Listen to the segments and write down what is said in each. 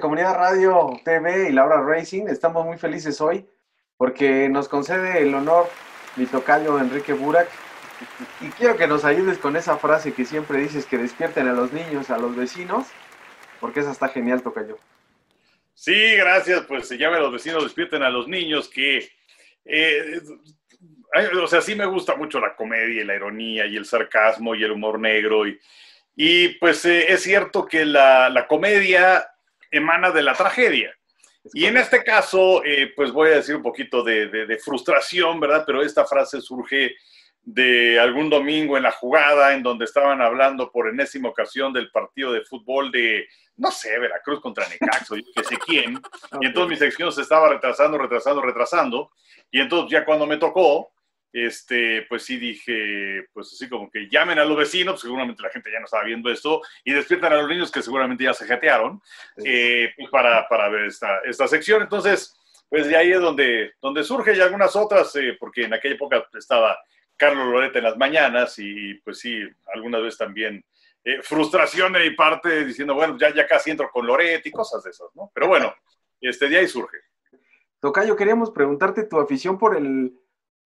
Comunidad Radio TV y Laura Racing, estamos muy felices hoy porque nos concede el honor mi tocayo Enrique Burak. Y quiero que nos ayudes con esa frase que siempre dices, que despierten a los niños, a los vecinos, porque esa está genial, tocayo. Sí, gracias, pues se llame los vecinos, despierten a los niños, que, eh, o sea, sí me gusta mucho la comedia y la ironía y el sarcasmo y el humor negro y, y pues eh, es cierto que la, la comedia emana de la tragedia. Y en este caso, eh, pues voy a decir un poquito de, frustración, ¿verdad? Pero esta frase surge de algún domingo en la jugada en donde estaban hablando por enésima ocasión del partido de fútbol de, no sé, Veracruz contra Necaxo, yo que sé quién. Y entonces mi sección se estaba retrasando, retrasando, retrasando. Y entonces ya cuando me tocó, este, pues sí dije, pues así como que llamen a los vecinos, pues seguramente la gente ya no estaba viendo esto, y despiertan a los niños que seguramente ya se jatearon, eh, pues para, para, ver esta, esta sección. Entonces, pues de ahí es donde, donde surge y algunas otras, eh, porque en aquella época estaba Carlos Loreta en las mañanas y pues sí, algunas veces también eh, frustración de mi parte diciendo, bueno, ya, ya casi entro con Loret y cosas de esas, ¿no? Pero bueno, este, de ahí surge. Tocayo, queríamos preguntarte tu afición por el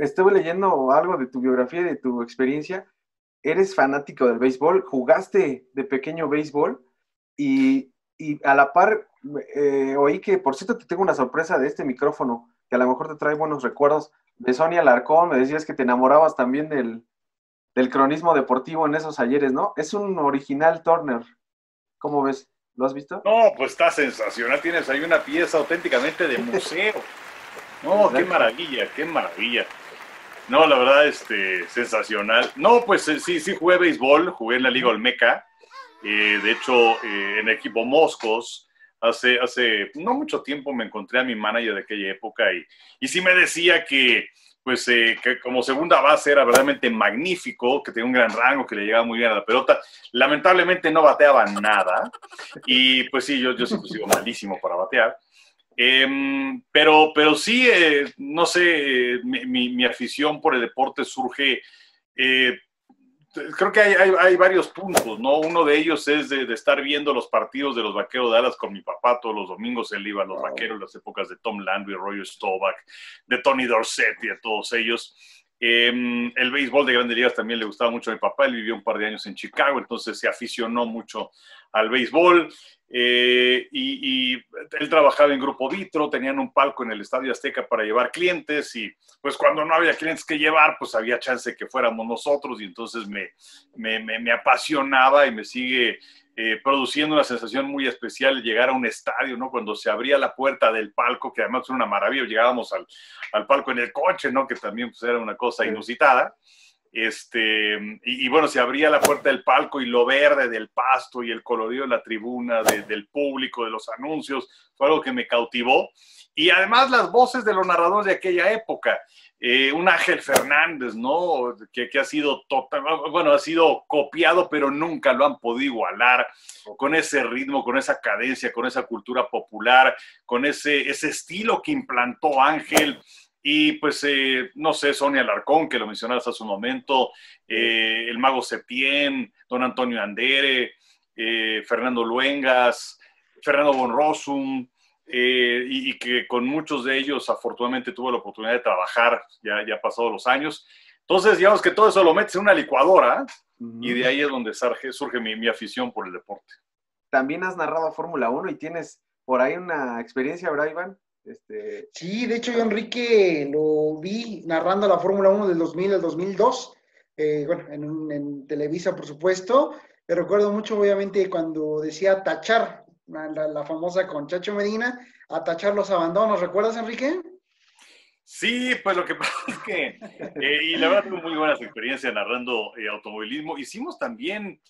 estuve leyendo algo de tu biografía y de tu experiencia. Eres fanático del béisbol, jugaste de pequeño béisbol y, a la par eh, oí que, por cierto, te tengo una sorpresa de este micrófono, que a lo mejor te trae buenos recuerdos de Sonia Larcón. Me decías que te enamorabas también del, del cronismo deportivo en esos ayeres, ¿no? Es un original Turner. ¿Cómo ves? ¿Lo has visto? No, pues está sensacional. Tienes ahí una pieza auténticamente de museo. No, qué maravilla, qué maravilla. No, la verdad, este, sensacional. No, pues eh, sí, sí jugué béisbol, jugué en la Liga Olmeca. Eh, de hecho, eh, en el equipo Moscos, hace, hace no mucho tiempo me encontré a mi manager de aquella época y, y sí me decía que, pues, que como segunda base era verdaderamente magnífico, que tenía un gran rango, que le llegaba muy bien a la pelota. Lamentablemente no bateaba nada y pues sí, yo, yo siempre sigo malísimo para batear. Em, pero, pero sí, eh, no sé, eh, mi, afición por el deporte surge, eh, creo que hay, varios puntos, ¿no? Uno de ellos es de, estar viendo los partidos de los Vaqueros de Dallas con mi papá todos los domingos, él iba a los Vaqueros en las épocas de Tom Landry, Roger Staubach, de Tony Dorsett y de todos ellos. Em, el béisbol de grandes ligas también le gustaba mucho a mi papá, él vivió un par de años en Chicago, entonces se aficionó mucho al béisbol. Eh, y, él trabajaba en Grupo Vitro, tenían un palco en el Estadio Azteca para llevar clientes y pues cuando no había clientes que llevar, pues había chance que fuéramos nosotros y entonces me, me, me, apasionaba y me sigue eh, produciendo una sensación muy especial llegar a un estadio, ¿no? Cuando se abría la puerta del palco, que además era una maravilla, llegábamos al, al palco en el coche, ¿no? Que también pues, era una cosa inusitada. Este, y, bueno, se abría la puerta del palco y lo verde del pasto y el colorido de la tribuna, del público, de los anuncios, fue algo que me cautivó. Y además las voces de los narradores de aquella época. Eh, un Ángel Fernández, ¿no? Que, que, ha sido total, bueno, ha sido copiado, pero nunca lo han podido igualar con ese ritmo, con esa cadencia, con esa cultura popular, con ese, ese estilo que implantó Ángel y pues, eh, no sé, Sonia Alarcón, que lo mencionabas hace un momento, eh, el mago Septién, don Antonio Andere, Fernando Luengas, Fernando Bonrosum, y, y, que con muchos de ellos afortunadamente tuve la oportunidad de trabajar, ya, ya pasados los años. Entonces, digamos que todo eso lo metes en una licuadora y de ahí es donde surge, surge mi, mi afición por el deporte. También has narrado Fórmula 1 y tienes por ahí una experiencia, ¿verdad, Iván? Este... Sí, de hecho yo Enrique lo vi narrando la Fórmula 1 del 2000 al 2002, eh, bueno, en, Televisa por supuesto, me recuerdo mucho obviamente cuando decía tachar, la, famosa con Chacho Medina, a tachar los abandonos, ¿recuerdas Enrique? Sí, pues lo que pasa es que, eh, y la verdad tuve muy buenas experiencias narrando eh, automovilismo. Hicimos también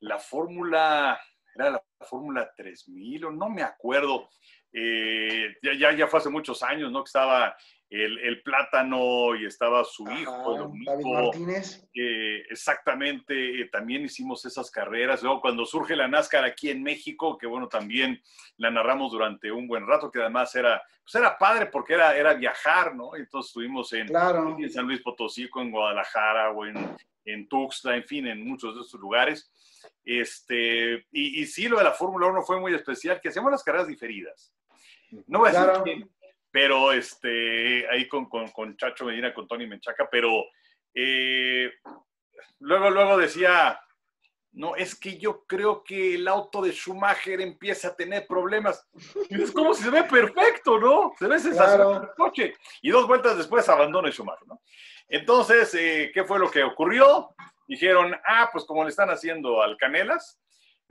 la Fórmula, era la Fórmula 3000 o no me acuerdo, eh, ya, ya, fue hace muchos años, ¿no? Que estaba el, plátano y estaba su hijo, David Martínez. exactamente, eh, también hicimos esas carreras. Luego, cuando surge la NASCAR aquí en México, que bueno, también la narramos durante un buen rato, que además era, pues era padre porque era, era viajar, ¿no? Entonces estuvimos en, en San Luis Potosí, en Guadalajara o en, en Tuxtla, en fin, en muchos de estos lugares. Este, y, y sí, lo de la Fórmula 1 fue muy especial, que hacíamos las carreras diferidas. No voy a decir quién, pero este, ahí con, con, con, Chacho Medina, con Tony Menchaca, pero eh, luego, luego decía, no, es que yo creo que el auto de Schumacher empieza a tener problemas. Y es como si se ve perfecto, ¿no? Se ve sensacional el coche. Y dos vueltas después abandona Schumacher, ¿no? Entonces, eh, ¿qué fue lo que ocurrió? Dijeron, ah, pues como le están haciendo al Canelas,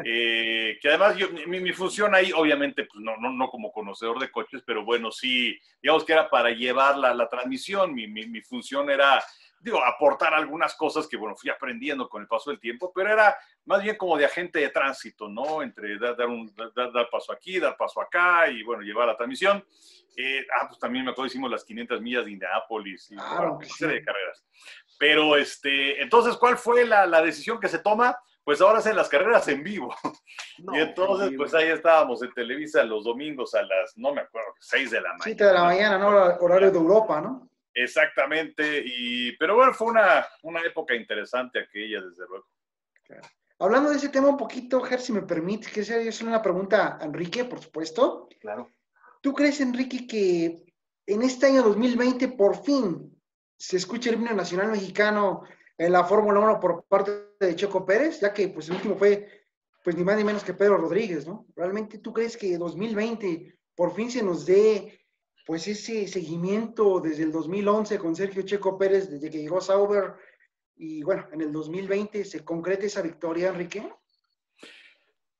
eh, que además yo, mi, función ahí, obviamente, pues no, no, no, como conocedor de coches, pero bueno, sí, digamos que era para llevar la, la transmisión, mi, mi, mi, función era, digo, aportar algunas cosas que, bueno, fui aprendiendo con el paso del tiempo, pero era más bien como de agente de tránsito, ¿no? Entre dar, dar un, dar, dar paso aquí, dar paso acá y, bueno, llevar la transmisión. Eh, ah, pues también me acuerdo, hicimos las 500 millas de Indianápolis y claro, una serie de carreras. Pero, este, entonces, ¿cuál fue la, la decisión que se toma? Pues ahora hacen las carreras en vivo. No, y entonces, pues ahí estábamos en Televisa los domingos a las, no me acuerdo, 6 de la mañana. 7 de la mañana, ¿no? Horario de Europa, ¿no? Exactamente, y, pero bueno, fue una, una época interesante aquella, desde luego. Claro. Hablando de ese tema un poquito, Ger, si me permite, que sea una pregunta a Enrique, por supuesto. Claro. ¿Tú crees, Enrique, que en este año 2020 por fin se escucha el himno nacional mexicano en la Fórmula 1 por parte de Checo Pérez, ya que pues el último fue pues ni más ni menos que Pedro Rodríguez, ¿no? ¿Realmente tú crees que 2020 por fin se nos dé pues ese seguimiento desde el 2011 con Sergio Checo Pérez, desde que llegó Sauber, y bueno, en el 2020 se concrete esa victoria, Enrique?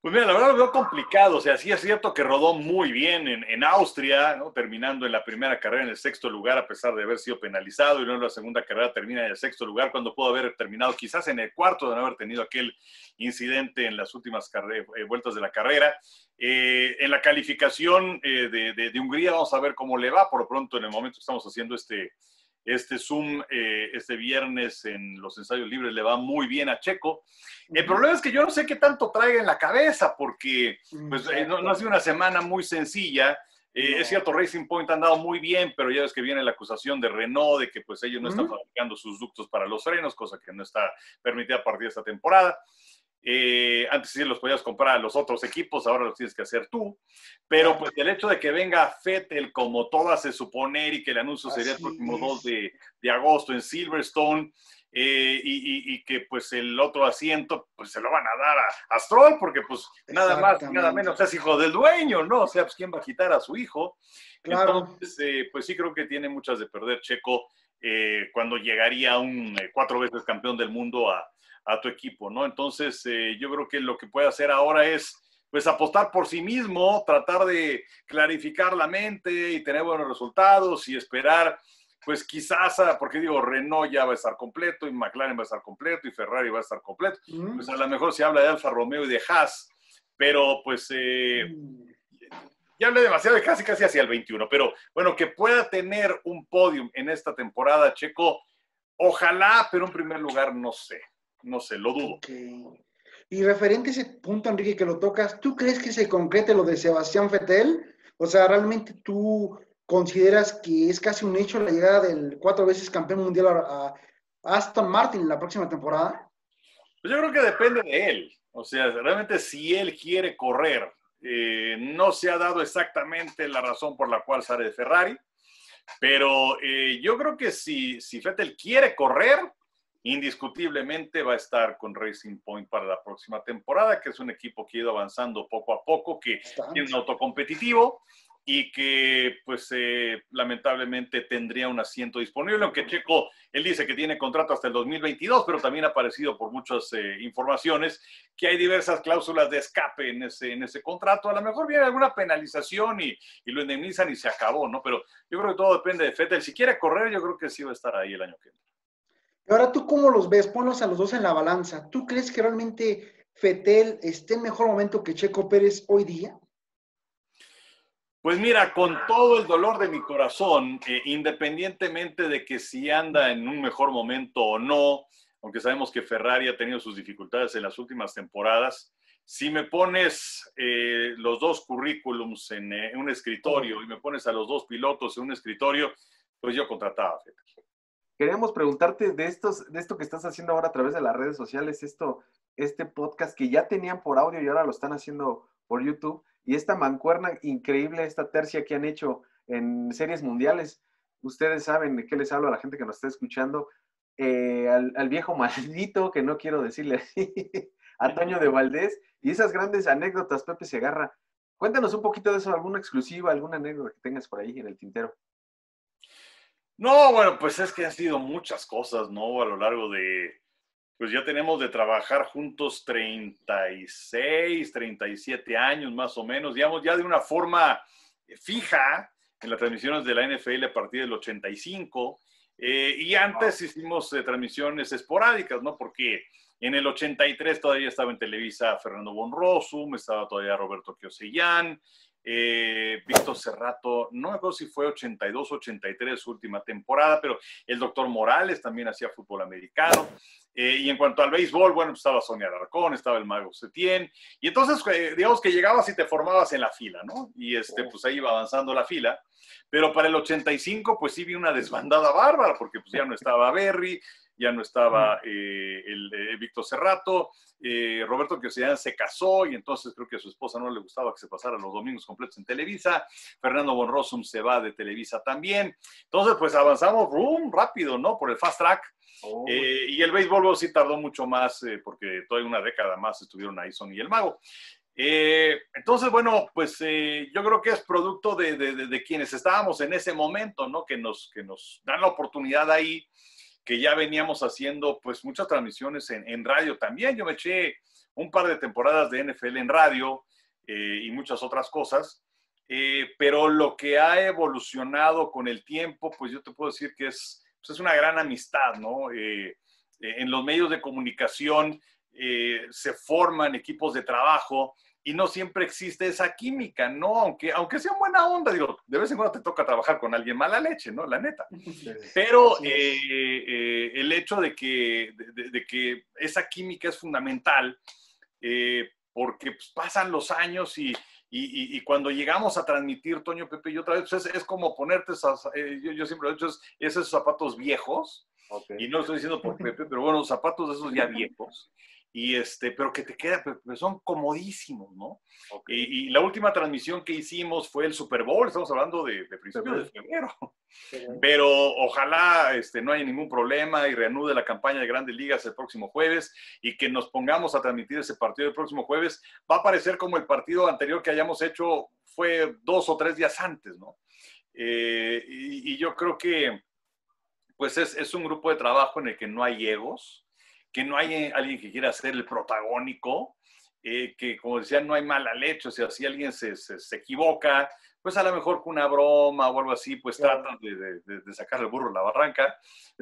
Pues mira, la verdad lo veo complicado. O sea, sí es cierto que rodó muy bien en, en Austria, ¿no? terminando en la primera carrera en el sexto lugar, a pesar de haber sido penalizado, y luego en la segunda carrera termina en el sexto lugar, cuando pudo haber terminado quizás en el cuarto de no haber tenido aquel incidente en las últimas eh, vueltas de la carrera. Eh, en la calificación eh, de, de, de Hungría, vamos a ver cómo le va. Por lo pronto, en el momento que estamos haciendo este, este Zoom eh, este viernes en los ensayos libres le va muy bien a Checo. El problema es que yo no sé qué tanto traiga en la cabeza, porque pues, eh, no, no, ha sido una semana muy sencilla. Eh, no. Es cierto, Racing Point ha andado muy bien, pero ya ves que viene la acusación de Renault de que pues ellos no uh -huh. están fabricando sus ductos para los frenos, cosa que no está permitida a partir de esta temporada. Eh, antes sí los podías comprar a los otros equipos, ahora los tienes que hacer tú. Pero pues el hecho de que venga Fettel como todo hace suponer y que el anuncio sería el próximo 2 de, de, agosto en Silverstone eh, y, y, y, que pues el otro asiento pues se lo van a dar a, a Stroll porque pues nada más, nada menos es hijo del dueño, ¿no? O sea, pues quién va a quitar a su hijo. Claro. Entonces, eh, pues sí creo que tiene muchas de perder Checo eh, cuando llegaría un eh, cuatro veces campeón del mundo a a tu equipo, ¿no? Entonces, eh, yo creo que lo que puede hacer ahora es, pues, apostar por sí mismo, tratar de clarificar la mente y tener buenos resultados y esperar, pues, quizás, a, porque digo, Renault ya va a estar completo y McLaren va a estar completo y Ferrari va a estar completo. Pues, a lo mejor se habla de Alfa Romeo y de Haas, pero, pues, eh, mm. ya hablé demasiado de casi, casi hacia el 21, pero, bueno, que pueda tener un podium en esta temporada, Checo, ojalá, pero en primer lugar, no sé no sé, lo dudo. Okay. Y referente a ese punto, Enrique, que lo tocas, ¿tú crees que se concrete lo de Sebastián Fettel? O sea, ¿realmente tú consideras que es casi un hecho la llegada del cuatro veces campeón mundial a, Aston Martin la próxima temporada? Pues yo creo que depende de él. O sea, realmente si él quiere correr, eh, no se ha dado exactamente la razón por la cual sale de Ferrari, pero eh, yo creo que si, si Fettel quiere correr, indiscutiblemente va a estar con Racing Point para la próxima temporada, que es un equipo que ha ido avanzando poco a poco, que tiene un auto competitivo y que pues eh, lamentablemente tendría un asiento disponible, aunque Checo, él dice que tiene contrato hasta el 2022, pero también ha aparecido por muchas eh, informaciones que hay diversas cláusulas de escape en ese, en ese contrato, a lo mejor viene alguna penalización y, y, lo indemnizan y se acabó, ¿no? Pero yo creo que todo depende de Fettel, si quiere correr yo creo que sí va a estar ahí el año que viene. Ahora, ¿tú cómo los ves? Ponlos a los dos en la balanza. ¿Tú crees que realmente Fetel esté en mejor momento que Checo Pérez hoy día? Pues mira, con todo el dolor de mi corazón, eh, independientemente de que si anda en un mejor momento o no, aunque sabemos que Ferrari ha tenido sus dificultades en las últimas temporadas, si me pones eh, los dos currículums en, eh, un escritorio y me pones a los dos pilotos en un escritorio, pues yo contrataba a Fetel queríamos preguntarte de, estos, de esto que estás haciendo ahora a través de las redes sociales, esto este podcast que ya tenían por audio y ahora lo están haciendo por YouTube. Y esta mancuerna increíble, esta tercia que han hecho en series mundiales. Ustedes saben de qué les hablo a la gente que nos está escuchando. Eh, al, viejo maldito, que no quiero decirle así, a Toño de Valdés, y esas grandes anécdotas, Pepe Segarra. Cuéntanos un poquito de eso, alguna exclusiva, alguna anécdota que tengas por ahí en el tintero. No, bueno, pues es que han sido muchas cosas, ¿no? A lo largo de, pues ya tenemos de trabajar juntos 36, 37 años más o menos, digamos, ya de una forma fija en las transmisiones de la NFL a partir del 85. Eh, y antes hicimos eh, transmisiones esporádicas, ¿no? Porque en el 83 todavía estaba en Televisa Fernando Bonrosum, estaba todavía Roberto Kiosellán, eh, Víctor Cerrato, no me acuerdo si fue 82 83 su última temporada, pero el doctor Morales también hacía fútbol americano. Eh, y en cuanto al béisbol, bueno, pues estaba Sonia Alarcón, estaba el Mago Setién, y entonces, eh, digamos que llegabas y te formabas en la fila, ¿no? Y este, pues ahí iba avanzando la fila. Pero para el 85, pues sí vi una desbandada bárbara, porque pues ya no estaba Berry, ya no estaba eh, el, eh, Víctor Cerrato, eh, Roberto Quiosidad se casó y entonces creo que a su esposa no le gustaba que se pasara los domingos completos en Televisa, Fernando Bonrosum se va de Televisa también, entonces pues avanzamos boom, rápido, ¿no? Por el fast track. Oh. y el béisbol sí tardó mucho más porque toda una década más estuvieron ahí Son y el Mago. entonces, bueno, pues yo creo que es producto de, de, de, quienes estábamos en ese momento, ¿no? Que nos, que nos dan la oportunidad ahí que ya veníamos haciendo pues muchas transmisiones en, radio también. Yo me eché un par de temporadas de NFL en radio eh, y muchas otras cosas, eh, pero lo que ha evolucionado con el tiempo, pues yo te puedo decir que es, pues, es una gran amistad, ¿no? Eh, en los medios de comunicación se forman equipos de trabajo y no siempre existe esa química, ¿no? Aunque, aunque sea buena onda, digo, de vez en cuando te toca trabajar con alguien mala leche, ¿no? La neta. Pero eh, eh, el hecho de que, de, que esa química es fundamental, eh, porque pues, pasan los años y, y, y, cuando llegamos a transmitir, Toño, Pepe y otra vez, pues, es, es, como ponerte, esas, yo, yo, siempre lo he dicho, es, esos zapatos viejos, y no lo estoy diciendo por Pepe, pero bueno, zapatos de esos ya viejos, y este, pero que te queda, pero son comodísimos, ¿no? Y, la última transmisión que hicimos fue el Super Bowl, estamos hablando de, de principios de febrero, pero ojalá este, no haya ningún problema y reanude la campaña de Grandes Ligas el próximo jueves y que nos pongamos a transmitir ese partido el próximo jueves, va a parecer como el partido anterior que hayamos hecho fue dos o tres días antes, ¿no? Eh, y, y, yo creo que, pues es, es un grupo de trabajo en el que no hay egos, que no hay eh, alguien que quiera ser el protagónico, eh, que como decía, no hay mala leche, o sea, si alguien se, se, equivoca, pues a lo mejor con una broma o algo así, pues tratan de, de, sacar el burro de la barranca,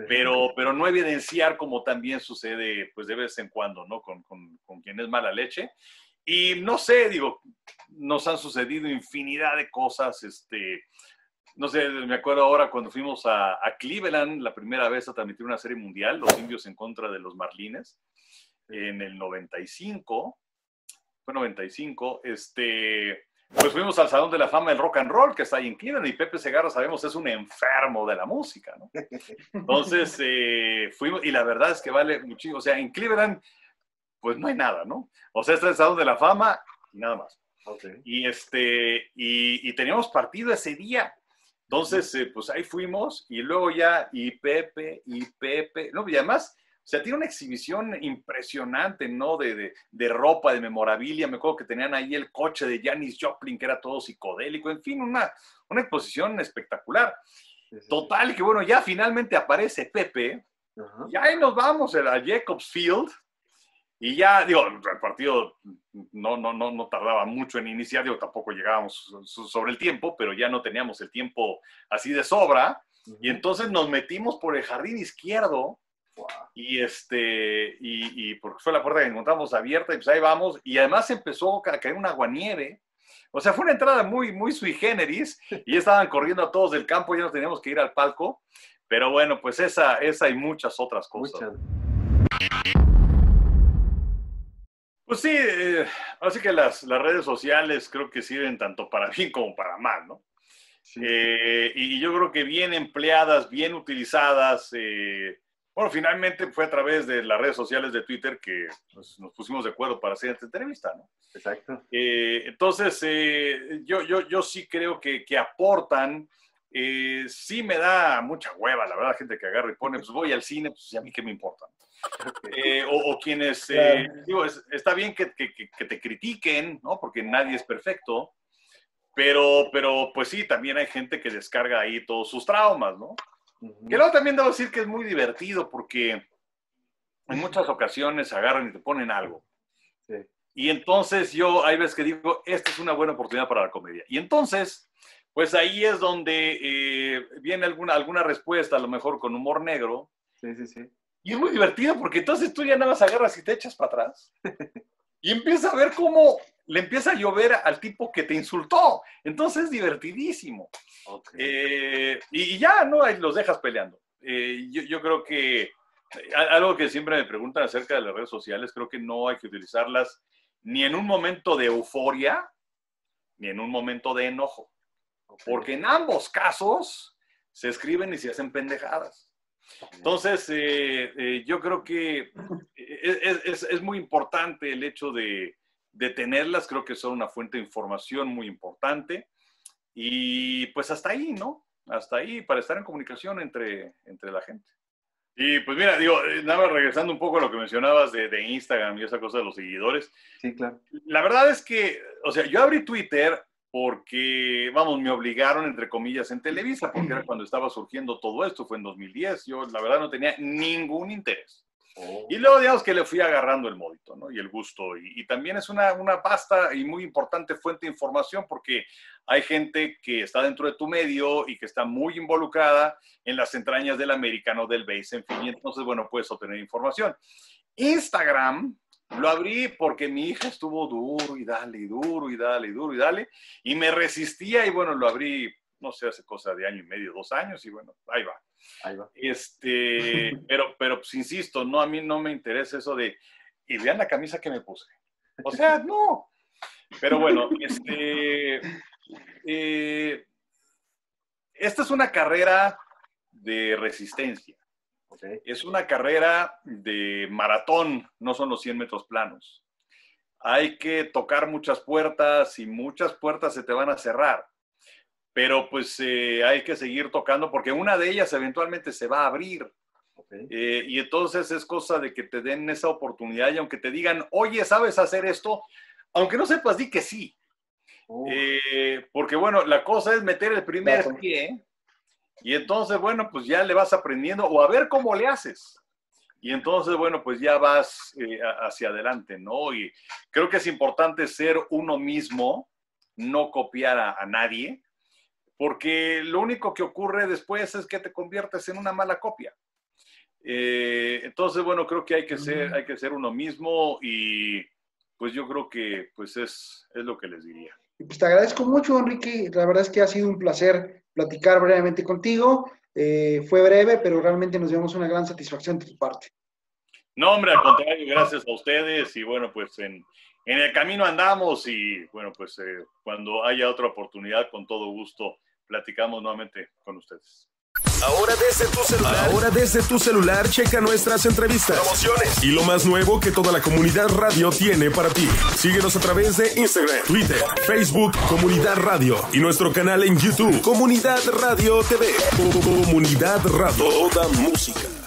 pero, pero no evidenciar como también sucede pues de vez en cuando, ¿no? Con, con, con quien es mala leche. Y no sé, digo, nos han sucedido infinidad de cosas, este, no sé, me acuerdo ahora cuando fuimos a, Cleveland la primera vez a transmitir una serie mundial, los indios en contra de los marlines, en el 95, fue 95, este, pues fuimos al Salón de la Fama del Rock and Roll, que está ahí en Cleveland, y Pepe Segarra, sabemos, es un enfermo de la música, ¿no? Entonces, eh, fuimos, y la verdad es que vale muchísimo, o sea, en Cleveland, pues no hay nada, ¿no? O sea, está el Salón de la Fama y nada más. Y, este, y, y teníamos partido ese día, entonces, eh, pues ahí fuimos y luego ya, y Pepe, y Pepe, no, y además, o sea, tiene una exhibición impresionante, ¿no? De, de, ropa, de memorabilia. Me acuerdo que tenían ahí el coche de Janis Joplin, que era todo psicodélico. En fin, una, una exposición espectacular. Total, que bueno, ya finalmente aparece Pepe. Y ahí nos vamos a Jacobs Field. Y ya, digo, el partido no, no, no, no tardaba mucho en iniciar, digo, tampoco llegábamos sobre el tiempo, pero ya no teníamos el tiempo así de sobra. Y entonces nos metimos por el jardín izquierdo. Y este, y, y, porque fue la puerta que encontramos abierta, y pues ahí vamos. Y además empezó a caer un aguanieve. O sea, fue una entrada muy, muy sui generis. Y estaban corriendo a todos del campo, ya nos teníamos que ir al palco. Pero bueno, pues esa, esa y muchas otras cosas. Pues sí, eh, así que las, las, redes sociales creo que sirven tanto para bien como para mal, ¿no? Eh, y yo creo que bien empleadas, bien utilizadas, eh, Bueno, finalmente fue a través de las redes sociales de Twitter que pues, nos pusimos de acuerdo para hacer esta entrevista, ¿no? Exacto. Eh, entonces, eh, yo, yo, yo sí creo que, que aportan. Eh, sí me da mucha hueva, la verdad, gente que agarra y pone, pues voy al cine, pues a mí qué me importa. Eh, o, o, quienes, eh, digo, es, está bien que, que, que, te critiquen, ¿no? Porque nadie es perfecto, pero, pero pues sí, también hay gente que descarga ahí todos sus traumas, ¿no? Que luego también debo decir que es muy divertido porque en muchas ocasiones agarran y te ponen algo. Sí. Y entonces yo hay veces que digo, esta es una buena oportunidad para la comedia. Y entonces, pues ahí es donde eh, viene alguna, alguna respuesta, a lo mejor con humor negro. Sí, sí, sí. Y es muy divertido porque entonces tú ya nada más agarras y te echas para atrás. y empieza a ver cómo le empieza a llover al tipo que te insultó. Entonces es divertidísimo. Okay. Eh, y ya, ¿no? Ahí los dejas peleando. Eh, yo, yo, creo que eh, algo que siempre me preguntan acerca de las redes sociales, creo que no hay que utilizarlas ni en un momento de euforia, ni en un momento de enojo. Okay. Porque en ambos casos se escriben y se hacen pendejadas. Entonces, eh, eh, yo creo que es, es, es, muy importante el hecho de, de tenerlas, creo que son una fuente de información muy importante. Y pues hasta ahí, ¿no? Hasta ahí, para estar en comunicación entre, entre la gente. Y pues mira, digo, nada más regresando un poco a lo que mencionabas de, de, Instagram y esa cosa de los seguidores. Sí, claro. La verdad es que, o sea, yo abrí Twitter porque, vamos, me obligaron, entre comillas, en Televisa, porque era cuando estaba surgiendo todo esto, fue en 2010. Yo, la verdad, no tenía ningún interés. Oh. Y luego, digamos que le fui agarrando el módito, ¿no? Y el gusto. Y, y, también es una, una vasta y muy importante fuente de información porque hay gente que está dentro de tu medio y que está muy involucrada en las entrañas del americano, del base, en fin. Y entonces, bueno, puedes obtener información. Instagram lo abrí porque mi hija estuvo duro y dale, y duro y dale, y duro y dale. Y me resistía y bueno, lo abrí, no sé, hace cosa de año y medio, dos años y bueno, ahí va. Ahí va. Este, pero, pero pues insisto, no, a mí no me interesa eso de, y vean la camisa que me puse. O sea, no. Pero bueno, este, eh, esta es una carrera de resistencia. Okay. Es una carrera de maratón, no son los 100 metros planos. Hay que tocar muchas puertas y muchas puertas se te van a cerrar pero pues eh, hay que seguir tocando porque una de ellas eventualmente se va a abrir. Okay. Eh, y entonces es cosa de que te den esa oportunidad y aunque te digan, oye, ¿sabes hacer esto? Aunque no sepas, di que sí. Uh. Eh, porque bueno, la cosa es meter el primer pie y entonces, bueno, pues ya le vas aprendiendo o a ver cómo le haces. Y entonces, bueno, pues ya vas eh, hacia adelante, ¿no? Y creo que es importante ser uno mismo, no copiar a, a nadie porque lo único que ocurre después es que te conviertes en una mala copia. Eh, entonces, bueno, creo que hay que ser, hay que ser uno mismo y pues yo creo que pues es, es lo que les diría. Pues te agradezco mucho, Enrique. La verdad es que ha sido un placer platicar brevemente contigo. Eh, fue breve, pero realmente nos llevamos una gran satisfacción de tu parte. No, hombre, al contrario, gracias a ustedes y bueno, pues en, en el camino andamos y bueno, pues eh, cuando haya otra oportunidad, con todo gusto, platicamos nuevamente con ustedes. Ahora desde tu celular. Ahora desde tu celular checa nuestras entrevistas, promociones y lo más nuevo que toda la comunidad radio tiene para ti. Síguenos a través de Instagram, Twitter, Facebook, Comunidad Radio y nuestro canal en YouTube, Comunidad Radio TV. Comunidad Radio, toda música.